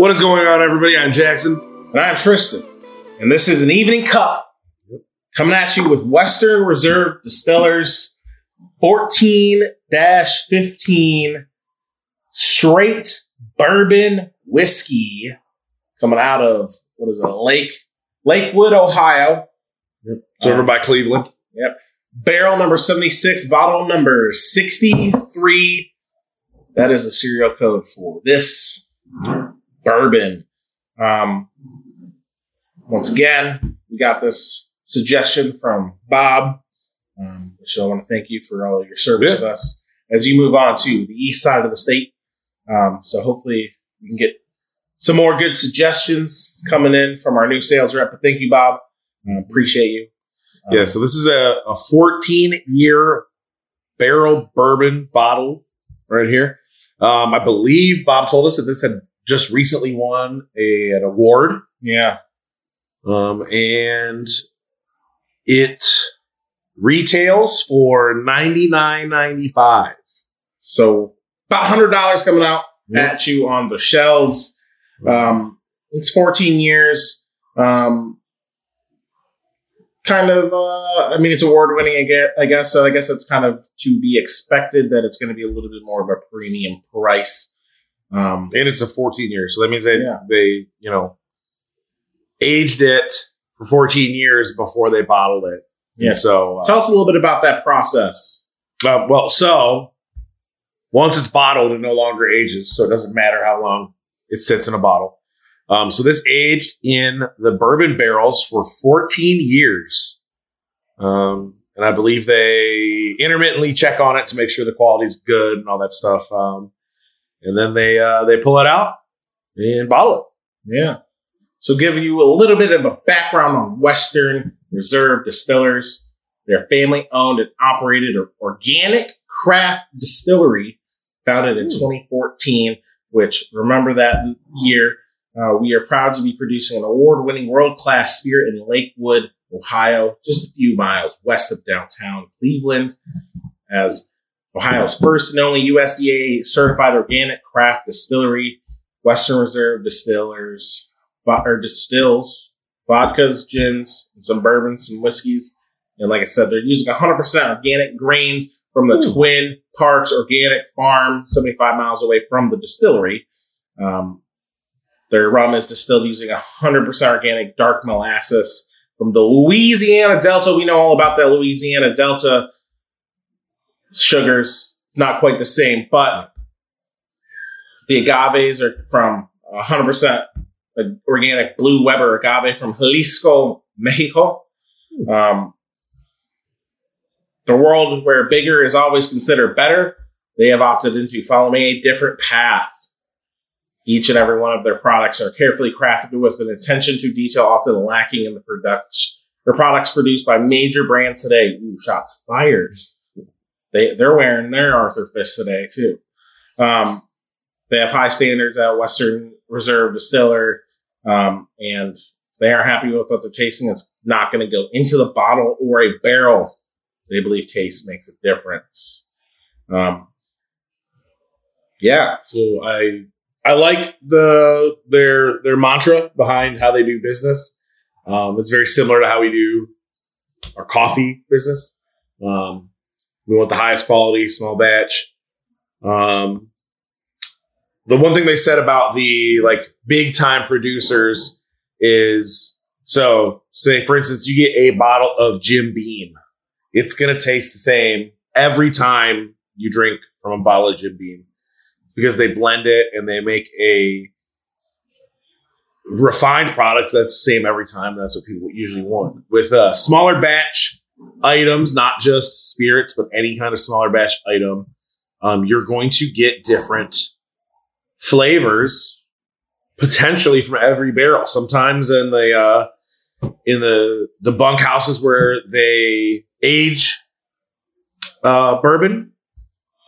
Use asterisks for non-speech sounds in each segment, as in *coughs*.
What is going on, everybody? I'm Jackson. And I'm Tristan. And this is an evening cup coming at you with Western Reserve Distillers 14 15 straight bourbon whiskey coming out of what is it, Lake Lakewood, Ohio. It's over uh, by Cleveland. Yep. Barrel number 76, bottle number 63. That is the serial code for this bourbon. Um, once again, we got this suggestion from Bob. Um, so I want to thank you for all of your service Yeah. with us as you move on to the east side of the state. Um, so hopefully we can get some more good suggestions coming in from our new sales rep. But thank you, Bob. Appreciate you. Um, Yeah, so this is a, a 14 year barrel bourbon bottle right here. Um, I believe Bob told us that this had just recently won a, an award. yeah. Um, and it retails for ninety nine ninety five. So about hundred dollars coming out Yep. at you on the shelves. Um, it's 14 years. Um, kind of, uh, I mean, it's award winning, I guess, I guess. So I guess it's kind of to be expected that it's going to be a little bit more of a premium price. Um, And it's a 14 years. So that means they, Yeah. they, you know, aged it for 14 years before they bottled it. Yeah. And so, uh, tell us a little bit about that process. Uh, well, so once it's bottled, it no longer ages, so it doesn't matter how long it sits in a bottle. Um, so this aged in the bourbon barrels for 14 years, um, and I believe they intermittently check on it to make sure the quality is good and all that stuff. Um, and then they uh, they pull it out and bottle it. Yeah. So, giving you a little bit of a background on Western Reserve Distillers. They're family owned and operated or- organic craft distillery founded in Ooh. 2014, which remember that year. Uh, we are proud to be producing an award winning world class spirit in Lakewood, Ohio, just a few miles west of downtown Cleveland, as Ohio's first and only USDA certified organic craft distillery. Western Reserve Distillers or distills vodkas, gins, and some bourbons, some whiskeys. And like I said, they're using 100% organic grains from the Ooh. Twin Parks Organic Farm, 75 miles away from the distillery. Um, their rum is distilled using 100% organic dark molasses from the Louisiana Delta. We know all about that Louisiana Delta sugars. Not quite the same, but the agaves are from 100% organic blue Weber agave from Jalisco, Mexico. Um, the world where bigger is always considered better, they have opted into following a different path. Each and every one of their products are carefully crafted with an attention to detail often lacking in the production. Their products produced by major brands today. Ooh, shots fired. They they're wearing their Arthur Fist today too. Um, they have high standards at Western Reserve Distiller, um, and they are happy with what they're tasting, it's not going to go into the bottle or a barrel. They believe taste makes a difference. Um, yeah, So I I like the their their mantra behind how they do business. Um, it's very similar to how we do our coffee business. Um, we want the highest quality, small batch. Um, the one thing they said about the like big time producers is so say for instance you get a bottle of Jim Beam, it's gonna taste the same every time you drink from a bottle of Jim Beam. It's because they blend it and they make a refined product that's the same every time. That's what people usually want. With a smaller batch items, not just spirits, but any kind of smaller batch item, um, you're going to get different flavors potentially from every barrel. Sometimes in the uh, in the the bunk houses where they age uh, bourbon,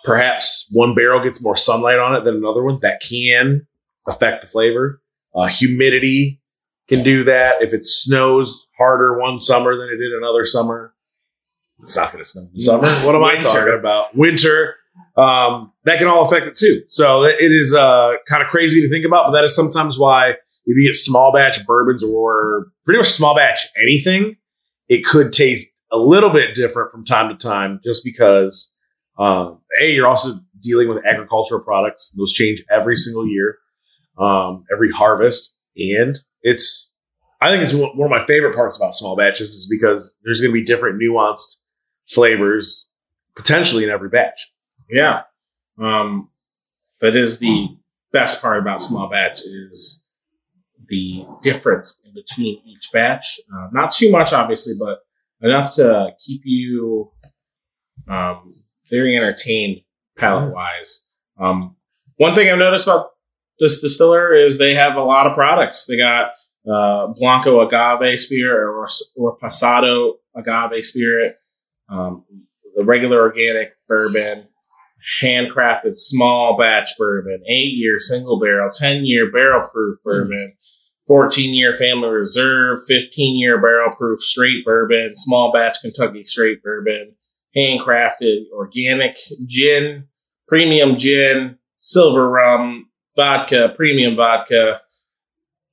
perhaps one barrel gets more sunlight on it than another one. That can affect the flavor. Uh, humidity can do that. If it snows harder one summer than it did another summer, it's not going to snow in the summer. *laughs* What am I talking about? Winter. um, that can all affect it too. So it is uh, kind of crazy to think about, but that is sometimes why if you get small batch bourbons or pretty much small batch anything, it could taste a little bit different from time to time, just because um, a you're also dealing with agricultural products; those change every single year, um, every harvest, and it's. I think it's one of my favorite parts about small batches is because there's going to be different nuanced flavors potentially in every batch. Yeah. Um, that is the best part about small batch is the difference in between each batch. Uh, not too much, obviously, but enough to keep you um, very entertained palate wise. Um, one thing I've noticed about this distiller is they have a lot of products. They got uh, Blanco agave spirit or, or Pasado agave spirit, um, the regular organic bourbon, handcrafted small batch bourbon, eight year single barrel, 10 year barrel proof hmm. bourbon, 14 year family reserve, 15 year barrel proof straight bourbon, small batch Kentucky straight bourbon, handcrafted organic gin, premium gin, silver rum, vodka, premium vodka,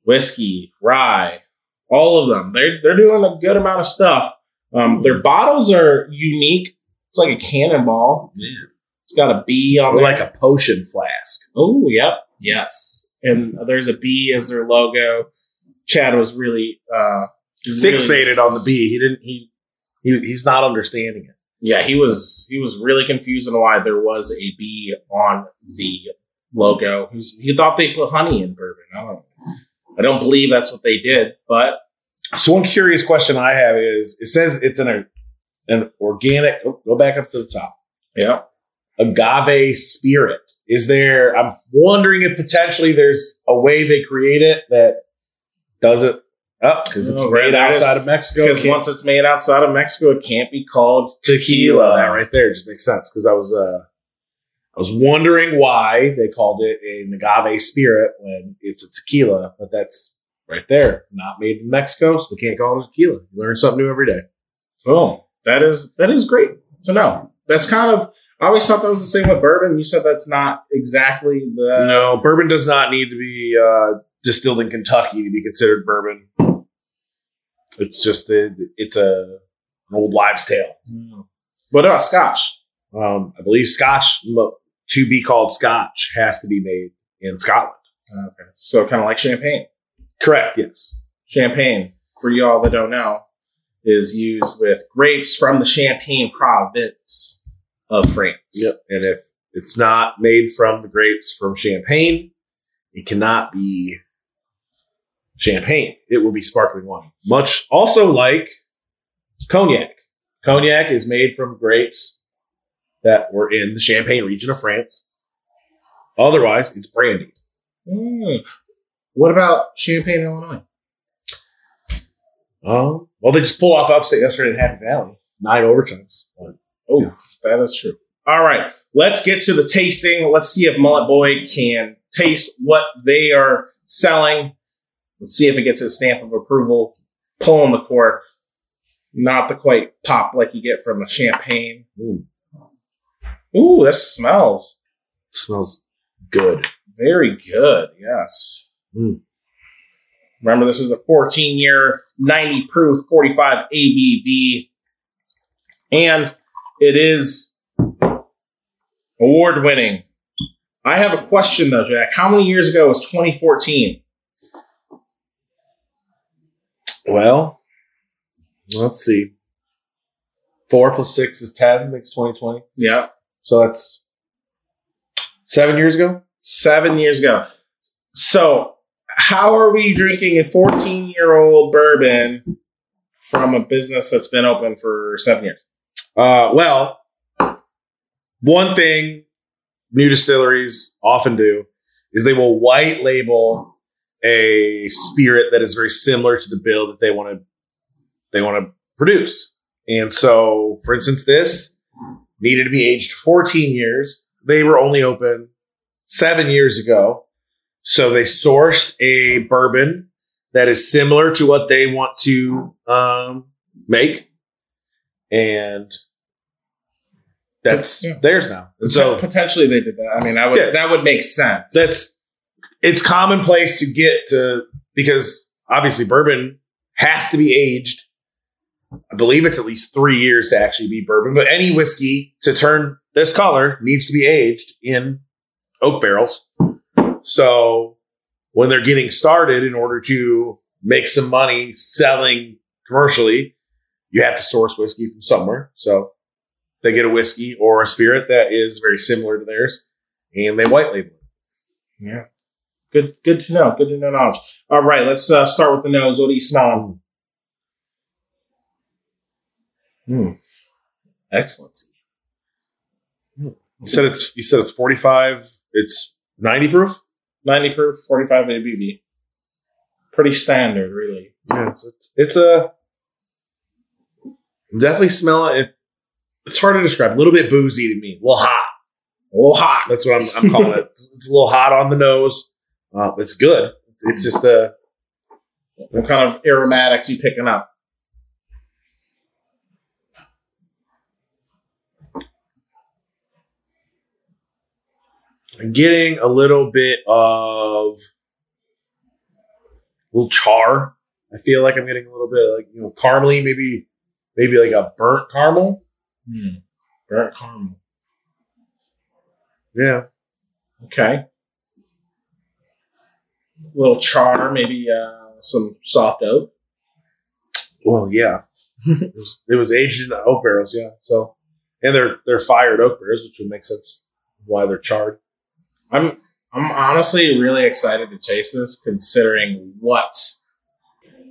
whiskey, rye, all of them. They're, they're doing a good amount of stuff. Um, their bottles are unique. It's like a cannonball. Yeah. It's got a B on it. like a potion flask. Oh, yep. Yes. And there's a B as their logo. Chad was really uh really- Fixated on the B. He didn't. He, he he's not understanding it. yeah, he was he was really confused on why there was a B on the logo. He's, he thought they put honey in bourbon. I don't I don't believe that's what they did, but So one curious question I have is: It says it's an an organic. oh, go back up to the top. yeah. Agave spirit. Is there? I'm wondering if potentially there's a way they create it that does it up because it's Oh, made that is- outside of Mexico. Because once it's made outside of Mexico, it can't be called tequila. That right there just makes sense because I was uh I was wondering why they called it an agave spirit when it's a tequila, but that's right there, not made in Mexico, so they can't call it tequila. You learn something new every day. Boom. That is that is great to know. That's kind of I always thought that was the same with bourbon. You said that's not exactly the no, bourbon does not need to be uh, distilled in Kentucky to be considered bourbon. It's just a, it's a an old wives' tale. Mm. What about Scotch? Um, I believe Scotch to be called Scotch has to be made in Scotland. Okay. So kind of like champagne. Correct. Yes. Champagne, for y'all that don't know, is used with grapes from the Champagne province of France. Yep. And if it's not made from the grapes from Champagne, it cannot be champagne. It will be sparkling wine. Much also like cognac. Cognac is made from grapes that were in the Champagne region of France. Otherwise, it's brandy. Mm. What about Champagne, Illinois? Um, well, they just pulled off upstate yesterday in Happy Valley. Nine overtimes. Oh, that is true. All right, let's get to the tasting. Let's see if Mullet Boy can taste what they are selling. Let's see if it gets a stamp of approval. Pulling the cork, not the quite pop like you get from a champagne. Ooh, Ooh, this smells smells good. very good. Yes. Mm. Remember, this is a 14 year, 90 proof, 45 ABV, and it is award winning. I have a question though, Jack. How many years ago was 2014? Well, let's see. Four plus six is ten, makes twenty twenty. Yeah, So that's seven years ago. seven years ago. So, how are we drinking a 14 year old bourbon from a business that's been open for seven years? Uh, well, one thing new distilleries often do is they will white label a spirit that is very similar to the bill that they want to they want to produce. And so, for instance, this needed to be aged 14 years. They were only open seven years ago. So they sourced a bourbon that is similar to what they want to um, make. And that's Yeah. theirs now. And so potentially they did that. I mean, I would Yeah. that would make sense. that's it's commonplace to get to because obviously bourbon has to be aged. I believe it's at least three years to actually be bourbon, but any whiskey to turn this color needs to be aged in oak barrels. So when they're getting started, in order to make some money selling commercially, you have to source whiskey from somewhere. So they get a whiskey or a spirit that is very similar to theirs, and they white label it. yeah. Good good to know. Good to know knowledge. All right, let's uh, start with the nose. What do you smell? Hmm. Excellency. You said it's you said it's forty five. It's ninety proof. 90 proof, 45 ABV. Pretty standard, really. Yeah, so it's it's a I'm definitely smell it. It's hard to describe. A little bit boozy to me. A little hot. A little hot. That's what I'm, I'm calling it. *laughs* It's, it's a little hot on the nose. Uh, it's good. It's, it's just a What kind of aromatics you picking up? Getting a little bit of a little char. I feel like I'm getting a little bit like you know caramely, maybe maybe like a burnt caramel. Hmm. Burnt caramel. Yeah, Okay. A little char, maybe uh, some soft oak. Well, yeah. *laughs* it was it was aged in oak barrels, yeah. So, and they're they're fired oak barrels, which would make sense why they're charred. I'm I'm honestly really excited to chase this, considering what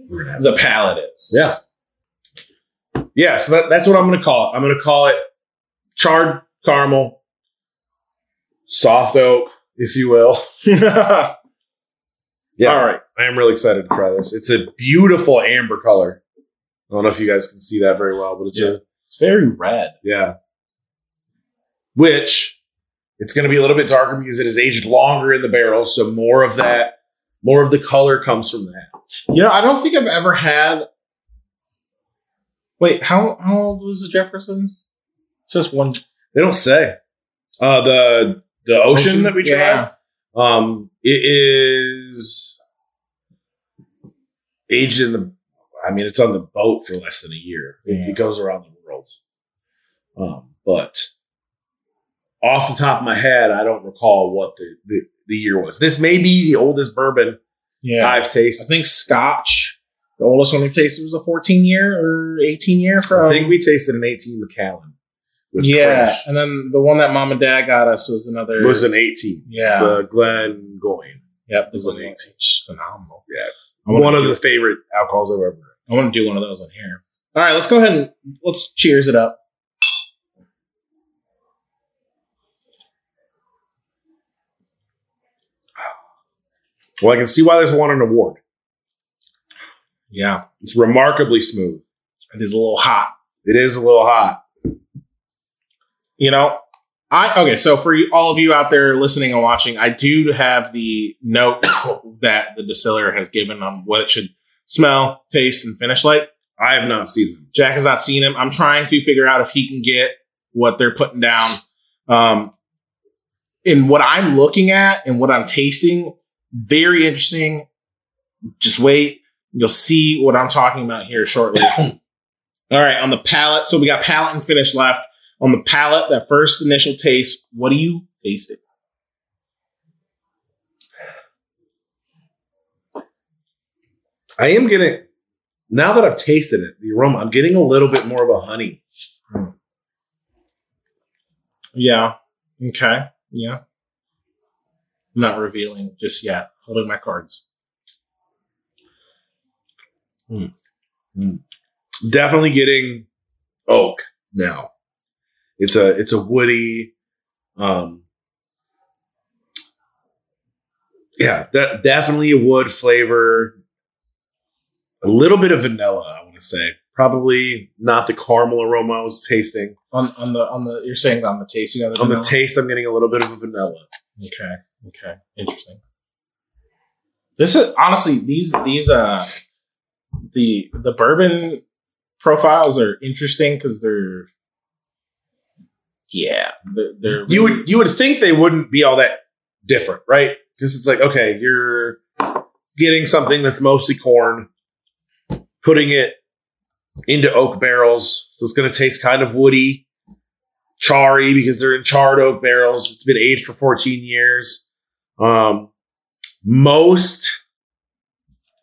the palate is. Yeah. Yeah, so that, that's what I'm going to call it. I'm going to call it charred caramel, soft oak, if you will. yeah. *laughs* Yeah, All right. I am really excited to try this. It's a beautiful amber color. I don't know if you guys can see that very well, but it's Yeah. a It's very red. yeah. Which it's going to be a little bit darker because it has aged longer in the barrel, so more of that, more of the color comes from that. You know, I don't think I've ever had. Wait, how how old was the Jeffersons? Just one They don't say. Uh, the the ocean, that we tried. Yeah. Um, it is aged in the. I mean, it's on the boat for less than a year. It, Yeah. it goes around the world. Um, but off the top of my head, I don't recall what the, the, the year was. This may be the oldest bourbon Yeah. I've tasted. I think Scotch, the oldest one we've tasted was a 14 year or 18 year from. I think we tasted an 18 Macallan. with yeah. And then the one that mom and dad got us was another. It was an 18. yeah. The Glengoyne. yep. was was an an 18. phenomenal. Yeah. One of the favorite alcohols I've ever. I want to do one of those in here. All right, let's go ahead and let's cheers it up. Well, I can see why there's won an award. Yeah. It's remarkably smooth. It is a little hot. It is a little hot. You know, I okay. So for you, all of you out there listening and watching, I do have the notes *coughs* that the distiller has given on what it should smell, taste, and finish like. I have not seen them. Jack has not seen them. I'm trying to figure out if he can get what they're putting down. Um, in what I'm looking at and what I'm tasting, very interesting. Just wait. You'll see what I'm talking about here shortly. *coughs* All right, on the palate. So we got palate and finish left. On the palate, that first initial taste, what do you taste it? I am getting now that I've tasted it, the aroma. I'm getting a little bit more of a honey. Hmm. Yeah. Okay. Yeah. Not revealing just yet. Holding my cards. Definitely getting oak now. It's a it's a woody, um, yeah, de- definitely a wood flavor. A little bit of vanilla, I want to say. Probably not the caramel aroma I was tasting. On on the on the you're saying that on the taste you got On the taste, I'm getting a little bit of a vanilla. Okay. Okay. Interesting. This is honestly these these uh the the bourbon profiles are interesting because they're yeah, they're, they're You would you would think they wouldn't be all that different, right? Because it's like, okay, you're getting something that's mostly corn, putting it into oak barrels, so it's going to taste kind of woody, charry because they're in charred oak barrels. It's been aged for 14 years. Um, most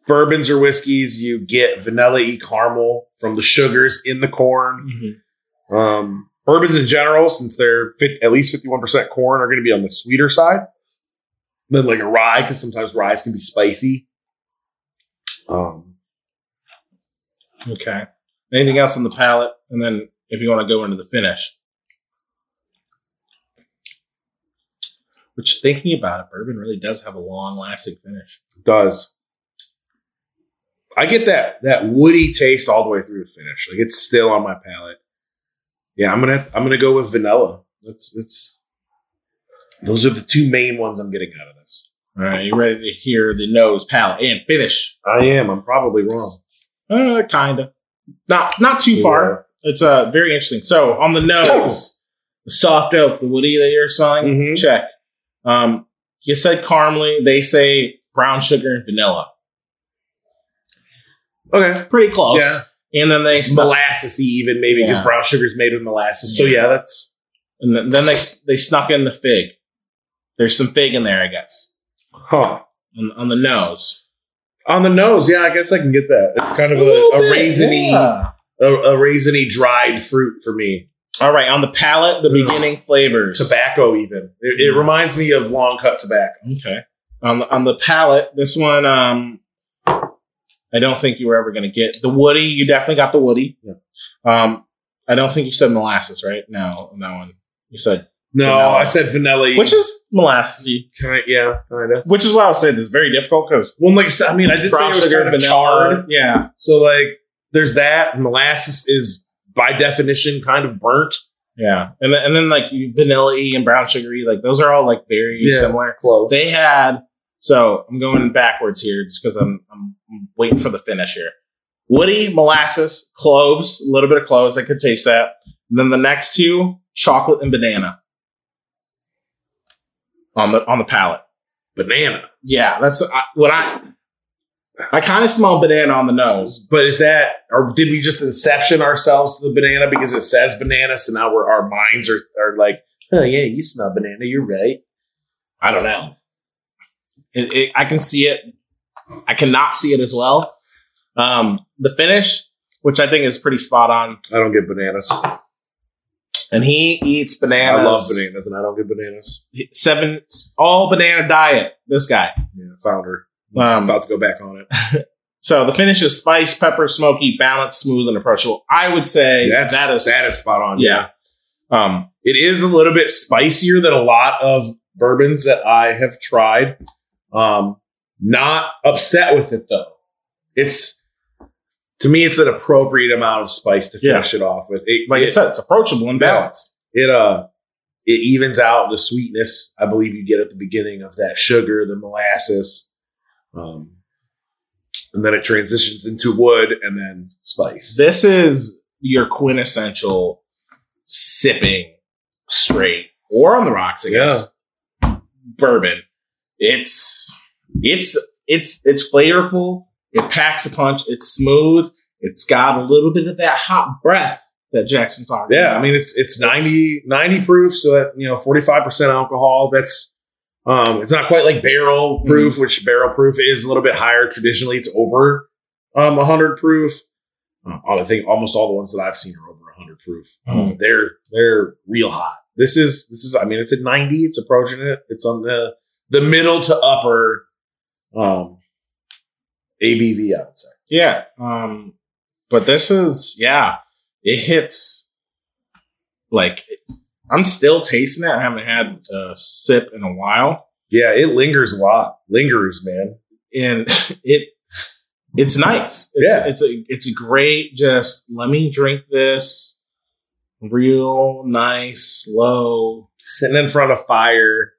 bourbons or whiskeys, you get vanilla y caramel from the sugars in the corn. Mhm. Um, bourbons in general, since they're fit, at least 51% corn, are going to be on the sweeter side than like a rye, because sometimes ryes can be spicy. Um, Okay. Anything else on the palate? And then if you want to go into the finish. Which thinking about it, bourbon really does have a long lasting finish. does. I get that that woody taste all the way through the finish. Like it's still on my palate. Yeah, I'm gonna I'm gonna go with vanilla. That's that's those are the two main ones I'm getting out of this. All right, you ready to hear the nose, palate, and finish? I am. I'm probably wrong. Uh, kind of. Not not too far. It's uh very interesting. So on the nose, the soft oak, the woody that you're smelling, Mhm. check. Um, you said caramely. They say brown sugar and vanilla. Okay. Pretty close. Yeah. And then they snuck, Molassesy even maybe because Yeah. brown sugar is made with molasses. So Yeah. yeah, that's and then- then they they snuck in the fig. There's some fig in there, I guess, huh. on, on the nose. On the nose, yeah, I guess I can get that. It's kind of a, little a bit, raisiny, yeah. a, a raisiny dried fruit for me. All right, on the palate, the Ugh. beginning flavors. Tobacco, even it, it Mm. reminds me of long cut tobacco. Okay. On the, on the palate, this one, um, I don't think you were ever going to get the woody. You definitely got the woody. Yeah. Um, I don't think you said molasses, right? No, on that one. You said, No, Vanilla. I said vanilla. which is molasses. kind of, yeah, kind of. Which is why I was saying this is very difficult because Well, like I said, I mean, I did say it was kind of charred. Yeah. So like, there's that. Molasses is by definition kind of burnt. Yeah. And then, and then like vanilla and brown sugary, like those are all like very Yeah. similar. Close. They had so I'm going backwards here just because I'm, I'm I'm waiting for the finish here. Woody, molasses, cloves, a little bit of cloves. I could taste that. And then the next two, chocolate and banana on the on the palate. Banana. Yeah, that's I, what I I kind of smell banana on the nose. But is that, or did we just inception ourselves to the banana because it says banana? So now we're, our minds are, are like, oh, yeah, you smell banana. You're right. I don't know. It, it, I can see it. I cannot see it as well. Um, the finish, which I think is pretty spot on, I don't get bananas. And he eats bananas. I love bananas and I don't get bananas. Seven, all banana diet. This guy. Yeah, founder. Um, about to go back on it. *laughs* So the finish is spice, pepper, smoky, balanced, smooth, and approachable. I would say That's, that is that is spot on. yeah. Um, It is a little bit spicier than a lot of bourbons that I have tried. Um, not upset with it though. It's to me, it's an appropriate amount of spice to Yeah. finish it off with. It, like I said, it's approachable and Yeah. balanced. it uh it evens out the sweetness. I believe you get at the beginning of that sugar, the molasses, um, and then it transitions into wood and then spice. This is your quintessential sipping straight or on the rocks, I guess. Bourbon. It's it's it's it's flavorful. It packs a punch. It's smooth. It's got a little bit of that hot breath that Jackson talked Yeah, about. I mean it's it's 90, 90 proof, so that you know forty five percent alcohol. That's um, it's not quite like barrel proof, which barrel proof is a little bit higher. Traditionally, it's over um hundred proof. Uh, I think almost all the ones that I've seen are over hundred proof. Um, they're they're real hot. This is this is I mean it's at ninety. It's approaching it. It's on the the middle to upper um ABV. I would say. Yeah. Um, but this is, yeah, it hits like I'm still tasting it. I haven't had a sip in a while. Yeah, it lingers a lot. Lingers, man. And *laughs* it it's nice. It's, Yeah. it's a it's a great just let me drink this real nice, slow. sitting in front of fire.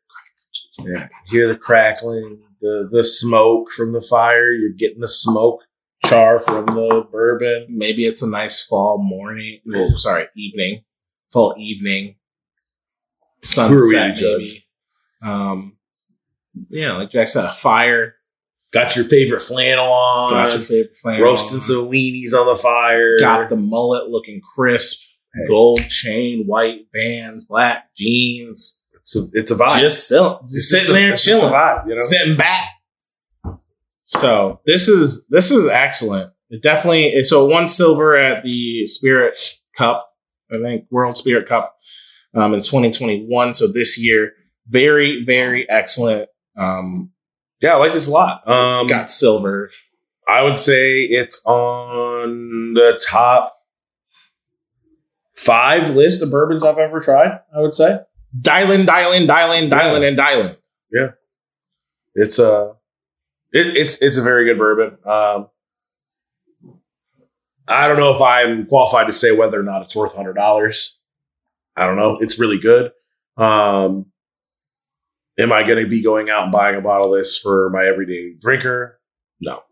Yeah, hear the crackling, the the smoke from the fire. You're getting the smoke char from the bourbon. Maybe it's a nice fall morning. Oh, sorry, evening. Fall evening. sunset, Who are we to judge? maybe. Um, yeah, like Jack said, a fire. Got your favorite flannel on. Got your favorite flannel. roasting on. some weenies on the fire. Got the mullet looking crisp. Hey. Gold chain, white bands, black jeans. It's a, it's a vibe. Just, still, It's just just sitting there it's just a chilling. vibe, you know? sitting back. So this is this is excellent. It definitely it's so one silver at the Spirit Cup, I think World Spirit Cup um, in 2021. So this year, very very excellent. Um, Yeah, I like this a lot. Um, got silver. I would say it's on the top five list of bourbons I've ever tried. I would say Dialing, dialing, dialing, dialing, and dialing. Yeah, it's a it, it's it's a very good bourbon. Um, I don't know if I'm qualified to say whether or not it's worth hundred dollars. I don't know. It's really good. Um, am I going to be going out and buying a bottle of this for my everyday drinker? No.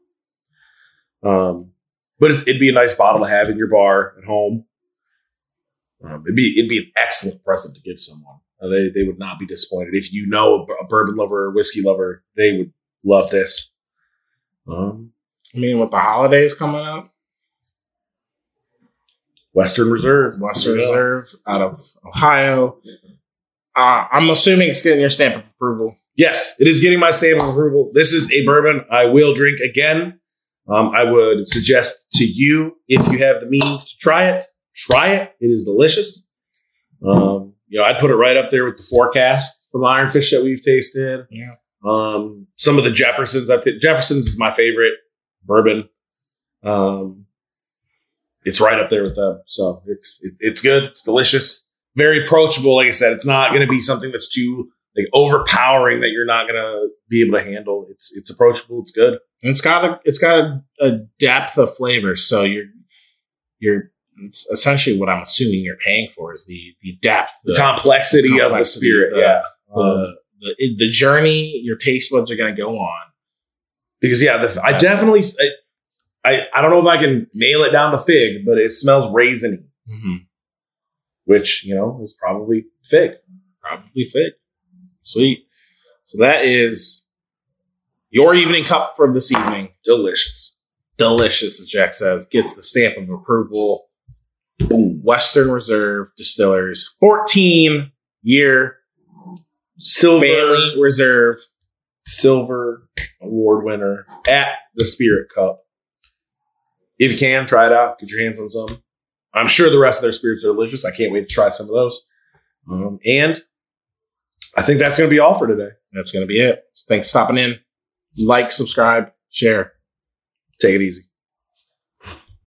Um, but it'd be a nice bottle to have in your bar at home. Um, it'd be it'd be an excellent present to give someone. Uh, they they would not be disappointed if you know a, bourbon lover or whiskey lover. They would love this. Um, I mean, with the holidays coming up, Western Reserve, Western Yeah. Reserve out of Ohio. Uh, I'm assuming it's getting your stamp of approval. Yes, it is getting my stamp of approval. This is a bourbon I will drink again. Um, I would suggest to you if you have the means to try it, try it. It is delicious. Um, you know, I'd put it right up there with the forecast from Ironfish that we've tasted. Yeah. Um, some of the Jeffersons I've t- Jeffersons is my favorite bourbon. Um, it's right up there with them. So it's it, it's good. It's delicious. Very approachable. Like I said, it's not going to be something that's too like overpowering that you're not going to be able to handle. It's it's approachable. It's good. And it's got a it's got a, a depth of flavor. So you're you're it's essentially what I'm assuming you're paying for is the the depth, The, the complexity, of the spirit. the- yeah. Um, the, the the journey your taste buds are going to go on. because yeah, the, I definitely I, I I don't know if I can nail it down to fig, but it smells raisiny, Mm-hmm. which you know is probably fig. Probably fig. Sweet. So that is your evening cup for this evening. Delicious. Delicious, as Jack says. Gets the stamp of approval. Boom. Western Reserve Distillers, 14 year Silver family reserve. silver award winner at the Spirit Cup. If you can, try it out. Get your hands on some. I'm sure the rest of their spirits are delicious. I can't wait to try some of those. Um, and I think that's going to be all for today. That's going to be it. Thanks for stopping in. Like, subscribe, share. Take it easy.